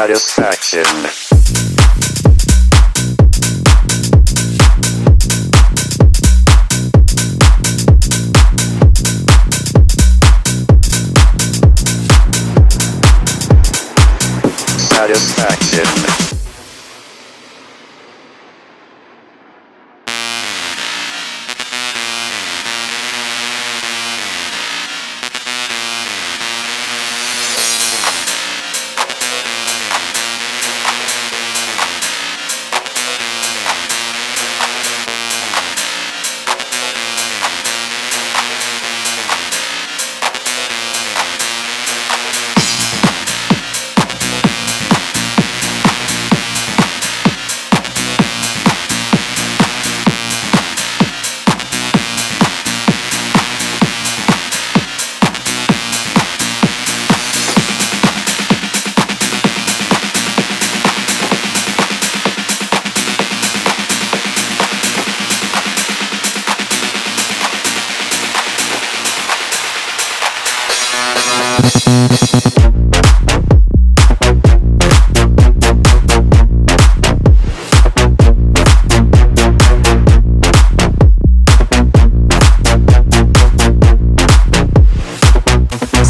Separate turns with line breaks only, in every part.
satisfaction. satisfaction.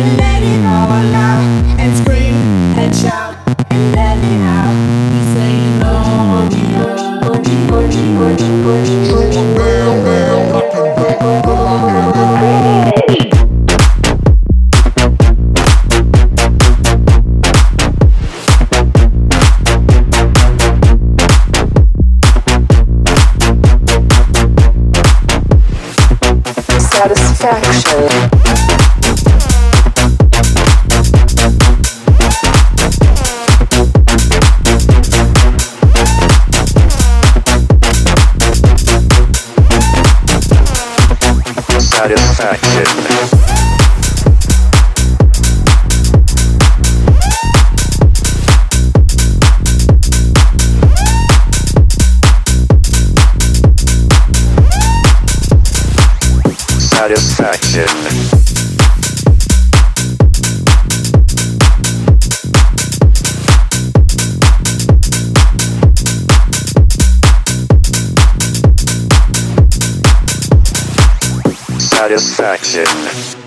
and let it and scream and shout and let it out. We say no,
satisfaction.
satisfaction. satisfaction. satisfaction.